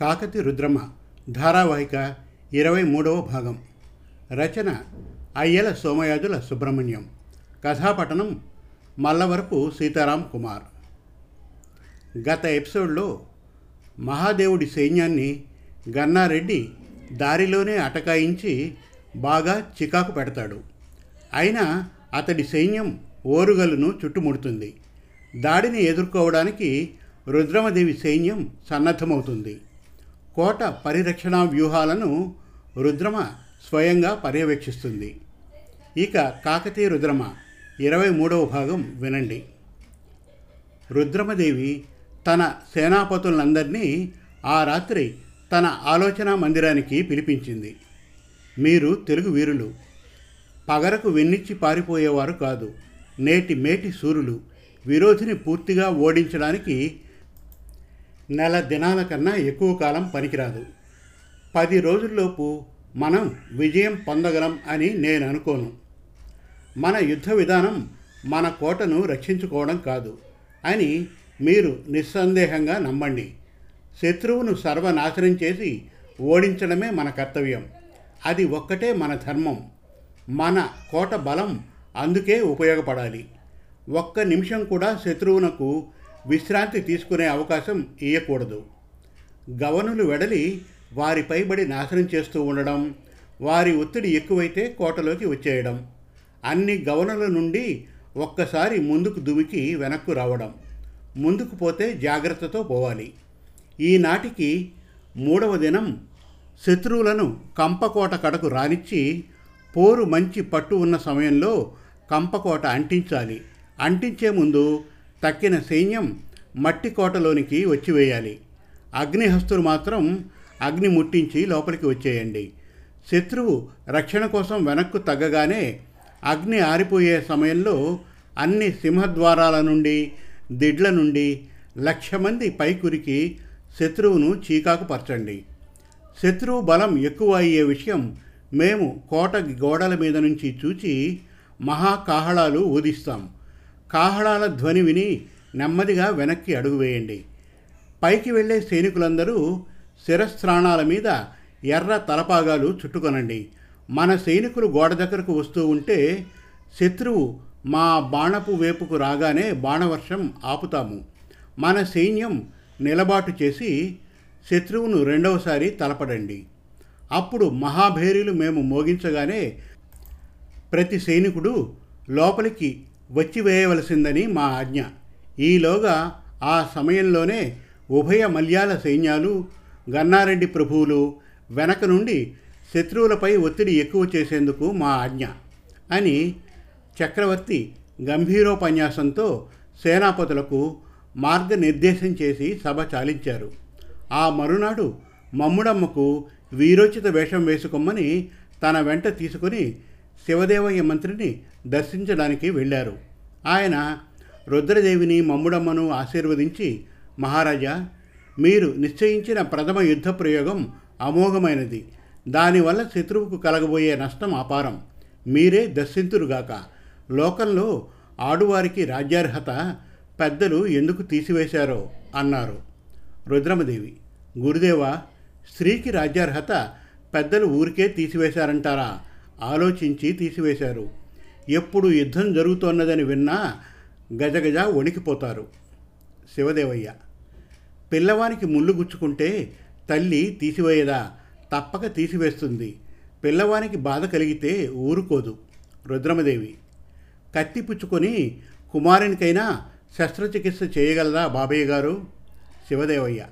కాకతి రుద్రమ ధారావాహిక ఇరవై మూడవ భాగం. రచన అయ్యల సోమయాజుల సుబ్రహ్మణ్యం. కథాపట్టణం మల్లవరపు సీతారాం కుమార్. గత ఎపిసోడ్లో మహాదేవుడి సైన్యాన్ని గన్నారెడ్డి దారిలోనే అటకాయించి బాగా చికాకు పెడతాడు. అయినా అతడి సైన్యం ఓరుగలను చుట్టుముడుతుంది. దాడిని ఎదుర్కోవడానికి రుద్రమదేవి సైన్యం సన్నద్ధమవుతుంది. కోట పరిరక్షణ వ్యూహాలను రుద్రమ స్వయంగా పర్యవేక్షిస్తుంది. ఇక కాకతీయ రుద్రమ ఇరవై మూడవ భాగం వినండి. రుద్రమదేవి తన సేనాపతులందరినీ ఆ రాత్రి తన ఆలోచన మందిరానికి పిలిపించింది. మీరు తెలుగు వీరులు. పగరకు వెన్నిచ్చి పారిపోయేవారు కాదు. నేటి మేటి సూరులు. విరోధిని పూర్తిగా ఓడించడానికి నెల దినాల కన్నా ఎక్కువ కాలం పనికిరాదు. పది రోజుల్లోపు మనం విజయం పొందగలం అని నేను అనుకోను. మన యుద్ధ విధానం మన కోటను రక్షించుకోవడం కాదు అని మీరు నిస్సందేహంగా నమ్మండి. శత్రువును సర్వనాశనం చేసి ఓడించడమే మన కర్తవ్యం. అది ఒక్కటే మన ధర్మం. మన కోట బలం అందుకే ఉపయోగపడాలి. ఒక్క నిమిషం కూడా శత్రువునకు విశ్రాంతి తీసుకునే అవకాశం ఇవ్వకూడదు గవనులు వెడలి వారి పైబడి నాశనం చేస్తూ ఉండడం వారి ఒత్తిడి ఎక్కువైతే కోటలోకి వచ్చేయడం అన్ని గవనుల నుండి ఒక్కసారి ముందుకు దుమికి వెనక్కు రావడం ముందుకు పోతే జాగ్రత్తతో పోవాలి. ఈనాటికి మూడవ దినం శత్రువులను కంపకోట కడకు రానిచ్చి పోరు మంచి పట్టు ఉన్న సమయంలో కంపకోట అంటించాలి. అంటించే ముందు తక్కిన సైన్యం మట్టి కోటలోనికి వచ్చివేయాలి. అగ్నిహస్తులు మాత్రం అగ్ని ముట్టించి లోపలికి వచ్చేయండి. శత్రువు రక్షణ కోసం వెనక్కు తగ్గగానే అగ్ని ఆరిపోయే సమయంలో అన్ని సింహద్వారాల నుండి దిడ్ల నుండి లక్ష మంది పైకురికి శత్రువును చీకాకు పరచండి. శత్రువు బలం ఎక్కువ అయ్యే విషయం మేము కోట గోడల మీద నుంచి చూచి మహాకాహళాలు ఊదిస్తాం. కాహళాల ధ్వని విని నెమ్మదిగా వెనక్కి అడుగు వేయండి. పైకి వెళ్ళే సైనికులందరూ శిరస్త్రాణాల మీద ఎర్ర తలపాగాలు చుట్టుకొనండి. మన సైనికులు గోడ దగ్గరకు వస్తూ ఉంటే శత్రువు మా బాణపు వేపుకు రాగానే బాణవర్షం ఆపుతాము. మన సైన్యం నిలబాటు చేసి శత్రువును రెండవసారి తలపడండి. అప్పుడు మహాభేరీలు మేము మోగించగానే ప్రతి సైనికుడు లోపలికి వచ్చి వేయవలసిందని మా ఆజ్ఞ. ఈలోగా ఆ సమయంలోనే ఉభయ మల్యాల సైన్యాలు గన్నారెడ్డి ప్రభువులు వెనక నుండి శత్రువులపై ఒత్తిడి ఎక్కువ చేసేందుకు మా ఆజ్ఞ అని చక్రవర్తి గంభీరోపన్యాసంతో సేనాపతులకు మార్గనిర్దేశం చేసి సభ చాలించారు. ఆ మరునాడు మమ్ముడమ్మకు వీరోచిత వేషం వేసుకోమని తన వెంట తీసుకుని శివదేవయ్య మంత్రిని దర్శించడానికి వెళ్ళారు. ఆయన రుద్రదేవిని మమ్ముడమ్మను ఆశీర్వదించి మహారాజా మీరు నిశ్చయించిన ప్రథమ యుద్ధ ప్రయోగం అమోఘమైనది. దానివల్ల శత్రువుకు కలగబోయే నష్టం అపారం. మీరే దర్శింతురుగాక లోకంలో ఆడువారికి రాజ్యార్హత పెద్దలు ఎందుకు తీసివేశారో అన్నారు రుద్రమదేవి. గురుదేవ స్త్రీకి రాజ్యార్హత పెద్దలు ఊరికే తీసివేశారంటారా? ఆలోచించి తీసివేశారు. ఎప్పుడు యుద్ధం జరుగుతోన్నదని విన్నా గజగజ వణికిపోతారు. శివదేవయ్య పిల్లవానికి ముళ్ళు గుచ్చుకుంటే తల్లి తీసివేయదా? తప్పక తీసివేస్తుంది. పిల్లవానికి బాధ కలిగితే ఊరుకోదు. రుద్రమదేవి కత్తి పుచ్చుకొని కుమారునికైనా శస్త్రచికిత్స చేయగలదా బాబయ్య గారు? శివదేవయ్య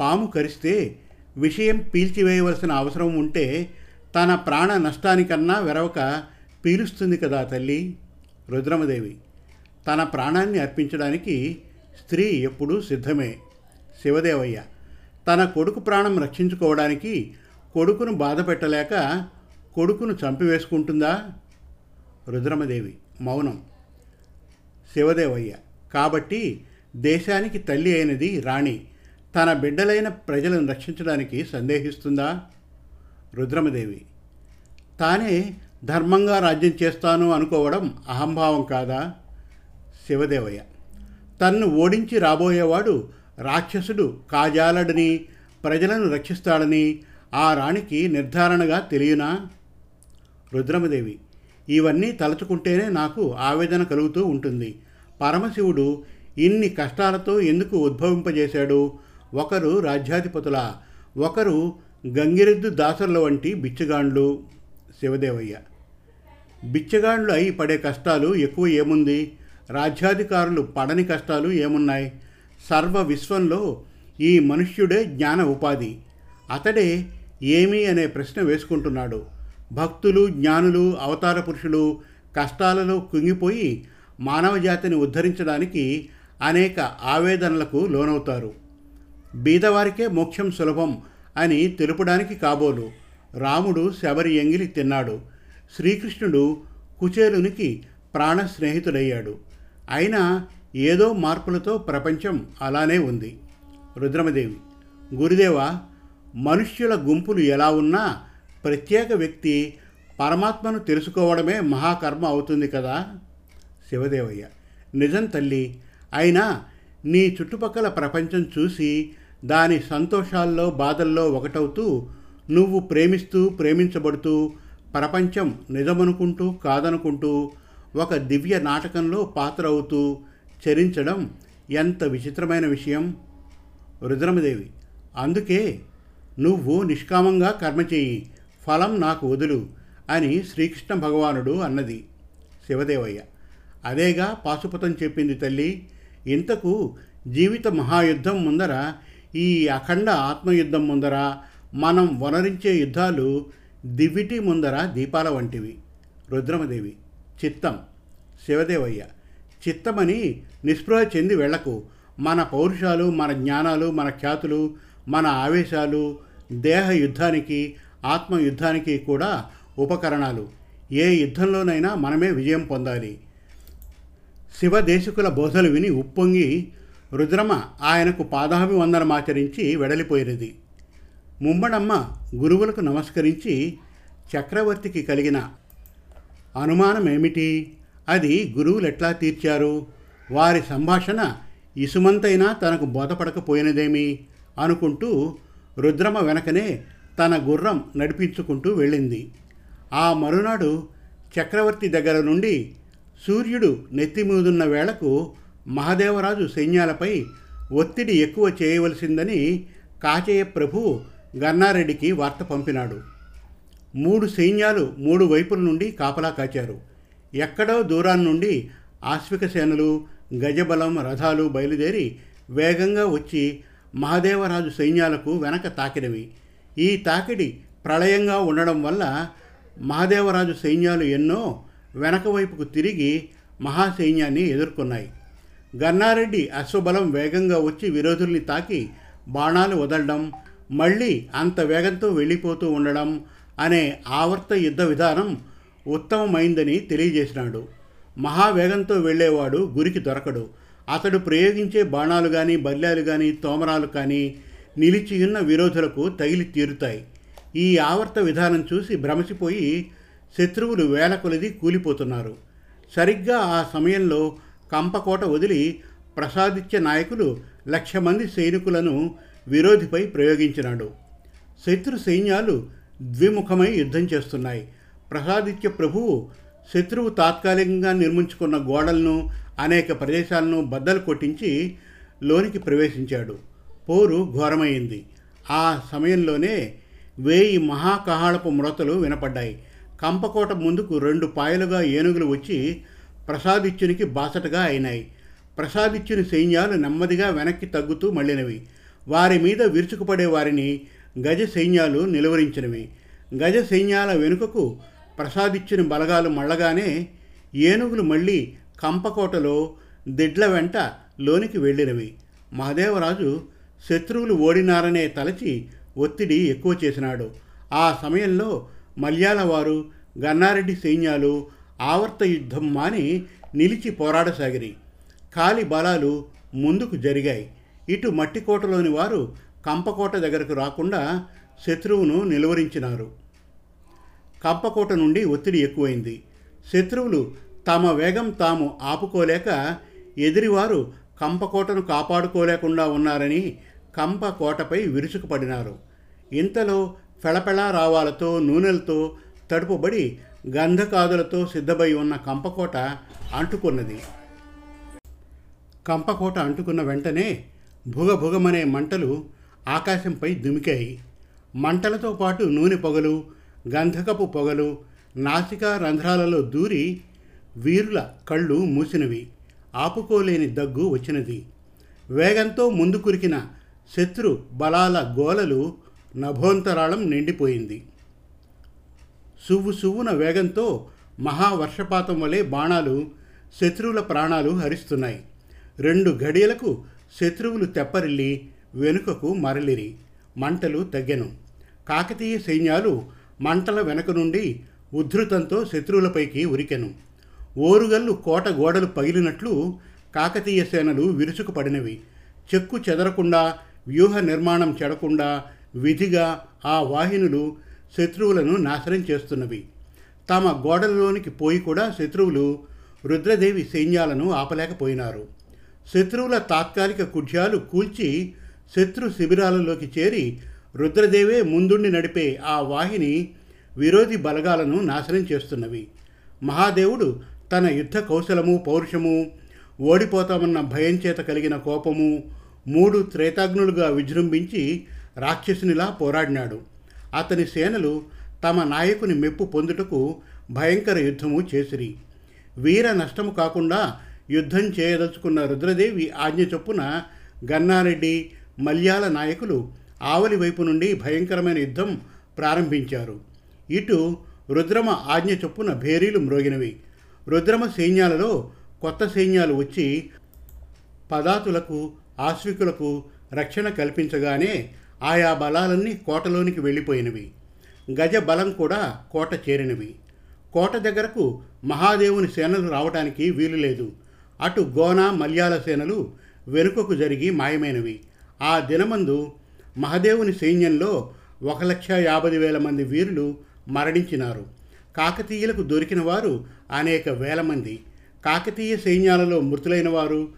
పాము కరిస్తే విషయం పీల్చివేయవలసిన అవసరం ఉంటే తన ప్రాణ నష్టానికన్నా వెరవక పీలుస్తుంది కదా తల్లి రుద్రమదేవి. తన ప్రాణాన్ని అర్పించడానికి స్త్రీ ఎప్పుడూ సిద్ధమే. శివదేవయ్య తన కొడుకు ప్రాణం రక్షించుకోవడానికి కొడుకును బాధ పెట్టలేక కొడుకును చంపివేసుకుంటుందా? రుద్రమదేవి మౌనం. శివదేవయ్య కాబట్టి దేశానికి తల్లి అయినది రాణి. తన బిడ్డలైన ప్రజలను రక్షించడానికి సందేహిస్తుందా? రుద్రమదేవి. తానే ధర్మంగా రాజ్యం చేస్తాను అనుకోవడం అహంభావం కాదా? శివదేవయ్య. తన్ను ఓడించి రాబోయేవాడు రాక్షసుడు కాజాలడని ప్రజలను రక్షిస్తాడని ఆ రాణికి నిర్ధారణగా తెలియనా? రుద్రమదేవి. ఇవన్నీ తలుచుకుంటేనే నాకు ఆవేదన కలుగుతూ ఉంటుంది. పరమశివుడు ఇన్ని కష్టాలతో ఎందుకు ఉద్భవింపజేశాడు? ఒకరు రాజ్యాధిపతుల ఒకరు గంగిరెద్దు దాసర్ల వంటి బిచ్చగాండ్లు శివదేవయ్య. బిచ్చగాండ్లు అయి పడే కష్టాలు ఎక్కువ ఏముంది? రాజ్యాధికారులు పడని కష్టాలు ఏమున్నాయి? సర్వ విశ్వంలో ఈ మనుష్యుడే జ్ఞాన ఉపాధి. అతడే ఏమి అనే ప్రశ్న వేసుకుంటున్నాడు. భక్తులు జ్ఞానులు అవతార పురుషులు కష్టాలలో కుంగిపోయి మానవ జాతిని ఉద్ధరించడానికి అనేక ఆవేదనలకు లోనవుతారు. బీదవారికే మోక్షం సులభం అని తెలుపడానికి కాబోలు రాముడు శబరి ఎంగిలి తిన్నాడు. శ్రీకృష్ణుడు కుచేలునికి ప్రాణ స్నేహితుడయ్యాడు అయినా ఏదో మార్పులతో ప్రపంచం అలానే ఉంది. రుద్రమదేవి గురుదేవ మనుష్యుల గుంపులు ఎలా ఉన్నా ప్రత్యేక వ్యక్తి పరమాత్మను తెలుసుకోవడమే మహాకర్మ అవుతుంది కదా? శివదేవయ్య నిజం తల్లి అయినా నీ చుట్టుపక్కల ప్రపంచం చూసి దాని సంతోషాల్లో బాధల్లో ఒకటవుతూ నువ్వు ప్రేమిస్తూ ప్రేమించబడుతూ ప్రపంచం నిజమనుకుంటూ కాదనుకుంటూ ఒక దివ్య నాటకంలో పాత్ర అవుతూ చరించడం ఎంత విచిత్రమైన విషయం? రుద్రమదేవి అందుకే నువ్వు నిష్కామంగా కర్మ చేయి ఫలం నాకు వదులు అని శ్రీకృష్ణ భగవానుడు అన్నది శివదేవయ్య. అదేగా పాశుపతం చెప్పింది తల్లి ఇంతకు జీవిత మహాయుద్ధం ముందర ఈ అఖండ ఆత్మయుద్ధం ముందర మనం వనరించే యుద్ధాలు దివిటి ముందర దీపాల వంటివి. రుద్రమదేవి చిత్తం. శివదేవయ్య చిత్తమని నిస్పృహ చెంది వెళ్ళకు మన పౌరుషాలు మన జ్ఞానాలు మన ఖ్యాతులు మన ఆవేశాలు దేహ యుద్ధానికి ఆత్మ యుద్ధానికి కూడా ఉపకరణాలు. ఏ యుద్ధంలోనైనా మనమే విజయం పొందాలి. శివదేశకుల బోధలు విని ఉప్పొంగి రుద్రమ ఆయనకు పాదాభివందనమాచరించి వెడలిపోయినది. ముమ్మడమ్మ గురువులకు నమస్కరించి చక్రవర్తికి కలిగిన అనుమానం ఏమిటి అది గురువులు ఎట్లా తీర్చారు? వారి సంభాషణ ఇసుమంతైనా తనకు బోధపడకపోయినదేమి? అనుకుంటూ రుద్రమ వెనకనే తన గుర్రం నడిపించుకుంటూ వెళ్ళింది. ఆ మరునాడు చక్రవర్తి దగ్గర నుండి సూర్యుడు నెత్తిమీదున్న వేళకు మహదేవరాజు సైన్యాలపై ఒత్తిడి ఎక్కువ చేయవలసిందని కాచేయ ప్రభు గన్నారెడ్డికి వార్త పంపినాడు. మూడు సైన్యాలు మూడు వైపుల నుండి కాపలా కాచారు. ఎక్కడో దూరాన్ని నుండి ఆశ్విక సేనలు గజబలం రథాలు బయలుదేరి వేగంగా వచ్చి మహదేవరాజు సైన్యాలకు వెనక తాకినవి. ఈ తాకిడి ప్రళయంగా ఉండడం వల్ల మహదేవరాజు సైన్యాలు ఎన్నో వెనక వైపుకు తిరిగి మహాసైన్యాన్ని ఎదుర్కొన్నాయి. గన్నారెడ్డి అశ్వబలం వేగంగా వచ్చి విరోధుల్ని తాకి బాణాలు వదలడం మళ్ళీ అంత వేగంతో వెళ్ళిపోతూ ఉండడం అనే ఆవర్త యుద్ధ విధానం ఉత్తమమైందని తెలియజేసినాడు. మహావేగంతో వెళ్ళేవాడు గురికి దొరకడు. అతడు ప్రయోగించే బాణాలు కానీ బల్యాలు కానీ తోమరాలు కానీ నిలిచియున్న విరోధులకు తగిలి తీరుతాయి. ఈ ఆవర్త విధానం చూసి భ్రమసిపోయి శత్రువులు వేల కొలది కూలిపోతున్నారు. సరిగ్గా ఆ సమయంలో కంపకోట వదిలి ప్రసాదిత్య నాయకులు లక్ష మంది సైనికులను విరోధిపై ప్రయోగించినాడు. శత్రు సైన్యాలు ద్విముఖమై యుద్ధం చేస్తున్నాయి. ప్రసాదిత్య ప్రభువు శత్రువు తాత్కాలికంగా నిర్మించుకున్న గోడలను అనేక ప్రదేశాలను బద్దలు కొట్టించి లోనికి ప్రవేశించాడు. పోరు ఘోరమైంది. ఆ సమయంలోనే వేయి మహాకహాళపు ముడతలు వినపడ్డాయి. కంపకోట ముందుకు రెండు పాయలుగా ఏనుగులు వచ్చి ప్రసాదిత్యునికి బాసటగా అయినాయి. ప్రసాదిత్యుని సైన్యాలు నెమ్మదిగా వెనక్కి తగ్గుతూ మళ్ళినవి వారి మీద విరుచుకుపడే వారిని గజ సైన్యాలు నిలువరించినవి. గజ సైన్యాల వెనుకకు ప్రసాదిత్యుని బలగాలు మళ్ళగానే ఏనుగులు మళ్ళీ కంపకోటలో దిడ్ల వెంట లోనికి వెళ్ళినవి. మహదేవరాజు శత్రువులు ఓడినారనే తలచి ఒత్తిడి ఎక్కువ చేసినాడు. ఆ సమయంలో మల్యాల వారు గన్నారెడ్డి సైన్యాలు ఆవర్త యుద్ధం మాని నిలిచి పోరాడసాగిరి. కాలి బలాలు ముందుకు జరిగాయి. ఇటు మట్టికోటలోని వారు కంపకోట దగ్గరకు రాకుండా శత్రువును నిలువరించినారు. కంపకోట నుండి ఒత్తిడి ఎక్కువైంది. శత్రువులు తమ వేగం తాము ఆపుకోలేక ఎదిరివారు కంపకోటను కాపాడుకోలేకుండా ఉన్నారని కంపకోటపై విరుచుకుపడినారు. ఇంతలో ఫెళపెళ రావాలతో నూనెలతో తడుపుబడి గంధకాదులతో సిద్ధమై ఉన్న కంపకోట అంటుకున్నది. కంపకోట అంటుకున్న వెంటనే భుగభుగమనే మంటలు ఆకాశంపై దుమికాయి. మంటలతో పాటు నూనె పొగలు గంధకపు పొగలు నాసికా రంధ్రాలలో దూరి వీరుల కళ్ళు మూసినవి. ఆపుకోలేని దగ్గు వచ్చినది. వేగంతో ముందు కురికిన శత్రు బలాల గోలలు నభోంతరాళం నిండిపోయింది. సువ్వు సువ్వున వేగంతో మహావర్షపాతం వలె బాణాలు శత్రువుల ప్రాణాలు హరిస్తున్నాయి. రెండు గడియలకు శత్రువులు తెప్పరిల్లి వెనుకకు మరలిరి. మంటలు తగ్గెను. కాకతీయ సైన్యాలు మంటల వెనక నుండి ఉద్ధృతంతో శత్రువులపైకి ఉరికెను. ఓరుగల్లు కోట గోడలు పగిలినట్లు కాకతీయ సేనలు విరుచుకుపడినవి. చెక్కు చెదరకుండా వ్యూహ నిర్మాణం చెడకుండా విధిగా ఆ వాహినులు శత్రువులను నాశనం చేస్తున్నవి. తమ గోడలలోనికి పోయి కూడా శత్రువులు రుద్రదేవి సైన్యాలను ఆపలేకపోయినారు. శత్రువుల తాత్కాలిక కుడ్యాలు కూల్చి శత్రు శిబిరాలలోకి చేరి రుద్రదేవే ముందుండి నడిపే ఆ వాహిని విరోధి బలగాలను నాశనం చేస్తున్నవి. మహాదేవుడు తన యుద్ధ కౌశలము పౌరుషము ఓడిపోతామన్న భయం చేత కలిగిన కోపము మూడు త్రేతాగ్నులుగా విజృంభించి రాక్షసునిలా పోరాడినాడు. అతని సేనలు తమ నాయకుని మెప్పు పొందుటకు భయంకర యుద్ధము చేసిరి. వీర నష్టము కాకుండా యుద్ధం చేయదలుచుకున్న రుద్రదేవి ఆజ్ఞ చొప్పున గన్నారెడ్డి మల్యాల నాయకులు ఆవలి వైపు నుండి భయంకరమైన యుద్ధం ప్రారంభించారు. ఇటు రుద్రమ ఆజ్ఞ చొప్పున భేరీలు మ్రోగినవి. రుద్రమ సైన్యాలలో కొత్త సైన్యాలు వచ్చి పదాతులకు ఆశ్వికులకు రక్షణ కల్పించగానే ఆయా బలాలన్నీ కోటలోనికి వెళ్ళిపోయినవి. గజ బలం కూడా కోట చేరినవి. కోట దగ్గరకు మహాదేవుని సేనలు రావడానికి వీలు లేదు. అటు గోన మల్యాల సేనలు వెనుకకు జరిగి మాయమైనవి. ఆ దినమందు మహదేవుని సైన్యంలో ఒక లక్ష యాభై వేల మంది వీరులు మరణించినారు. కాకతీయులకు దొరికిన వారు అనేక వేల మంది. కాకతీయ సైన్యాలలో మృతులైన వారు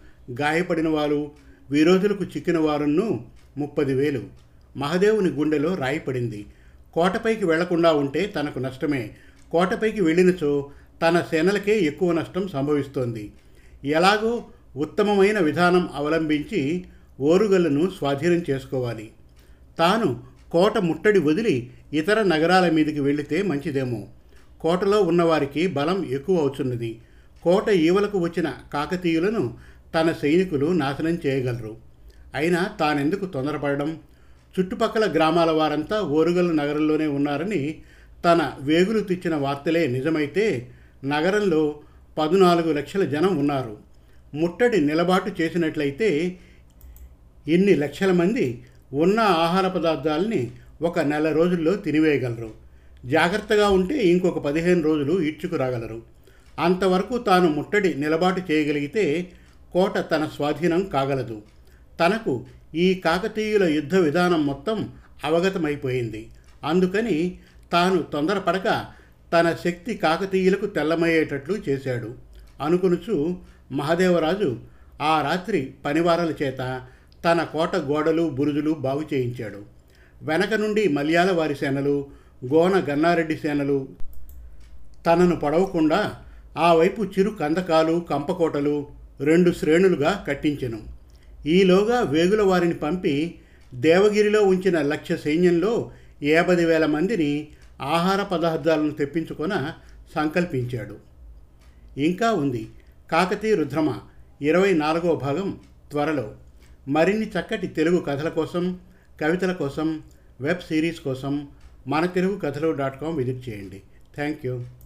గాయపడిన వారు విరోధులకు చిక్కిన వారును ముప్పది వేలు. మహదేవుని గుండెలో రాయిపడింది కోటపైకి వెళ్ళకుండా ఉంటే తనకు నష్టమే. కోటపైకి వెళ్ళినచో తన సేనలకే ఎక్కువ నష్టం సంభవిస్తోంది. ఎలాగో ఉత్తమమైన విధానం అవలంబించి ఓరుగల్లను స్వాధీనం చేసుకోవాలి. తాను కోట ముట్టడి వదిలి ఇతర నగరాల మీదకి వెళితే మంచిదేమో. కోటలో ఉన్నవారికి బలం ఎక్కువ అవుతున్నది కోట ఈవలకు వచ్చిన కాకతీయులను తన సైనికులు నాశనం చేయగలరు. అయినా తానెందుకు తొందరపడడం? చుట్టుపక్కల గ్రామాల వారంతా ఓరుగల్లు నగరంలోనే ఉన్నారని తన వేగులు తెచ్చిన వార్తలే నిజమైతే నగరంలో పద్నాలుగు లక్షల జనం ఉన్నారు. ముట్టడి నిలబాటు చేసినట్లయితే ఇన్ని లక్షల మంది ఉన్న ఆహార పదార్థాలని ఒక నెల రోజుల్లో తినివేయగలరు. జాగ్రత్తగా ఉంటే ఇంకొక పదిహేను రోజులు ఈడ్చుకురాగలరు అంతవరకు తాను ముట్టడి నిలబాటు చేయగలిగితే కోట తన స్వాధీనం కాగలదు. తనకు ఈ కాకతీయుల యుద్ధ విధానం మొత్తం అవగతమైపోయింది. అందుకని తాను తొందరపడక తన శక్తి కాకతీయులకు తెల్లమయ్యేటట్లు చేశాడు. అనుకునుచు మహదేవరాజు ఆ రాత్రి పనివారల చేత తన కోట గోడలు బురుజులు బాగు చేయించాడు. వెనక నుండి మలయాళవారి సేనలు గోన గన్నారెడ్డి సేనలు తనను పడవకుండా ఆ వైపు చిరు కందకాలు కంపకోటలు రెండు శ్రేణులుగా కట్టించెను. ఈలోగా వేగుల వారిని పంపి దేవగిరిలో ఉంచిన లక్ష సైన్యంలో యాభై వేల మందిని ఆహార పదార్థాలను తెప్పించుకొన సంకల్పించాడు. ఇంకా ఉంది కాకతీయ రుద్రమ ఇరవై నాలుగవ భాగం త్వరలో. మరిన్ని చక్కటి తెలుగు కథల కోసం కవితల కోసం వెబ్ సిరీస్ కోసం మన తెలుగు కథలు డాట్ కామ్ విజిట్ చేయండి. Thank you.